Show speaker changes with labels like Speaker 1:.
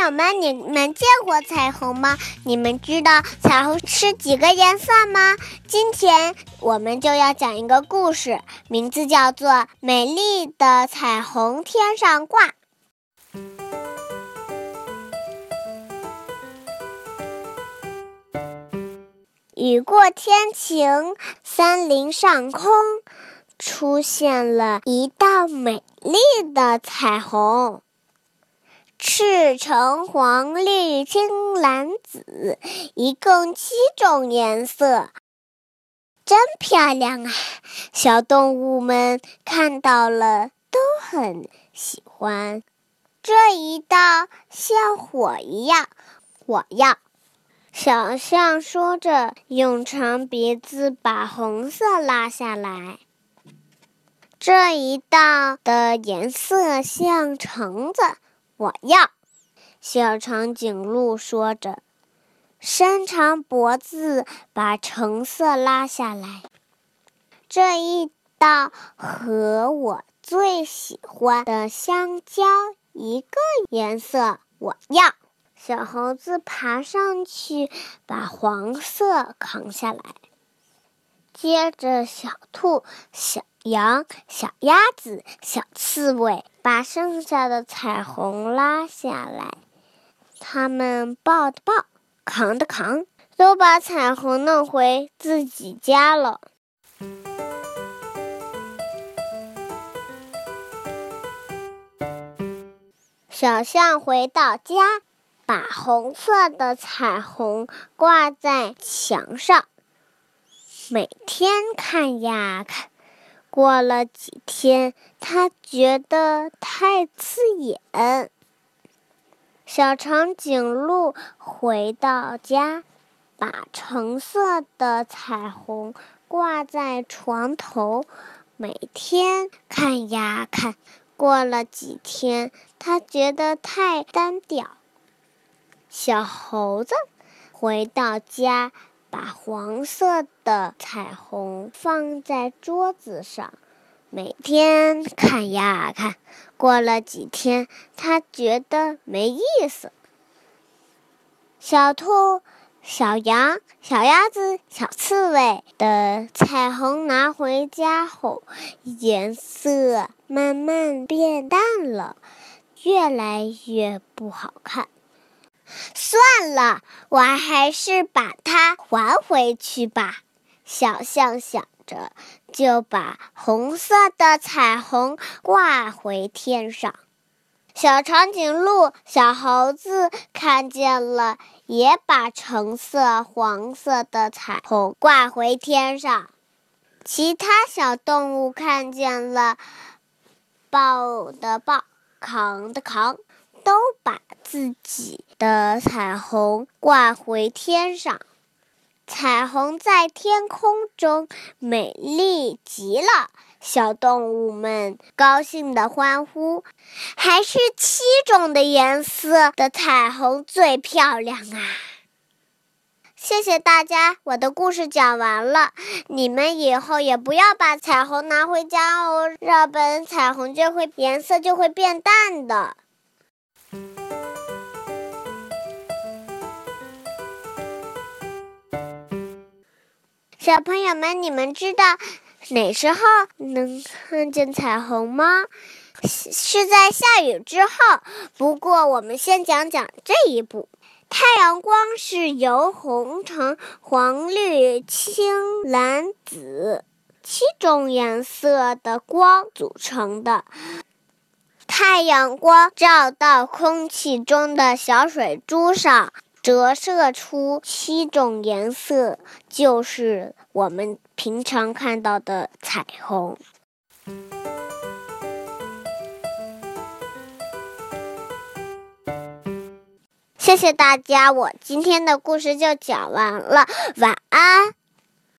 Speaker 1: 友们，你们见过彩虹吗？你们知道彩虹是几个颜色吗？今天我们就要讲一个故事，名字叫做《美丽的彩虹天上挂》。雨过天晴，森林上空出现了一道美丽的彩虹。赤橙黄绿青蓝紫，一共七种颜色，真漂亮啊！小动物们看到了都很喜欢。这一道像火一样，我要。小象说着，用长鼻子把红色拉下来。这一道的颜色像橙子。我要，小长颈鹿说着，伸长脖子把橙色拉下来。这一道和我最喜欢的香蕉一个颜色。我要，小猴子爬上去把黄色扛下来。接着，小兔、小羊、小鸭子、小刺猬把剩下的彩虹拉下来，他们抱的抱，扛的扛，都把彩虹弄回自己家了。小象回到家，把红色的彩虹挂在墙上。每天看呀看，过了几天，他觉得太刺眼。小长颈鹿回到家，把橙色的彩虹挂在床头，每天看呀看，过了几天，他觉得太单调。小猴子回到家。把黄色的彩虹放在桌子上，每天看呀看。过了几天，他觉得没意思。小兔、小羊、小鸭子、小刺猬的彩虹拿回家后，颜色慢慢变淡了，越来越不好看。算了，我还是把它还回去吧。小象想着，就把红色的彩虹挂回天上。小长颈鹿、小猴子看见了，也把橙色、黄色的彩虹挂回天上。其他小动物看见了，抱的抱，扛的扛。把自己的彩虹挂回天上，彩虹在天空中美丽极了。小动物们高兴地欢呼：“还是七种的颜色的彩虹最漂亮啊！”谢谢大家，我的故事讲完了。你们以后也不要把彩虹拿回家哦，要不然彩虹就会颜色就会变淡的。小朋友们，你们知道哪时候能看见彩虹吗？是在下雨之后。不过，我们先讲讲这一步。太阳光是由红、橙、黄、绿、青、蓝、紫七种颜色的光组成的。太阳光照到空气中的小水珠上。折射出七种颜色，就是我们平常看到的彩虹。谢谢大家，我今天的故事就讲完了，晚安。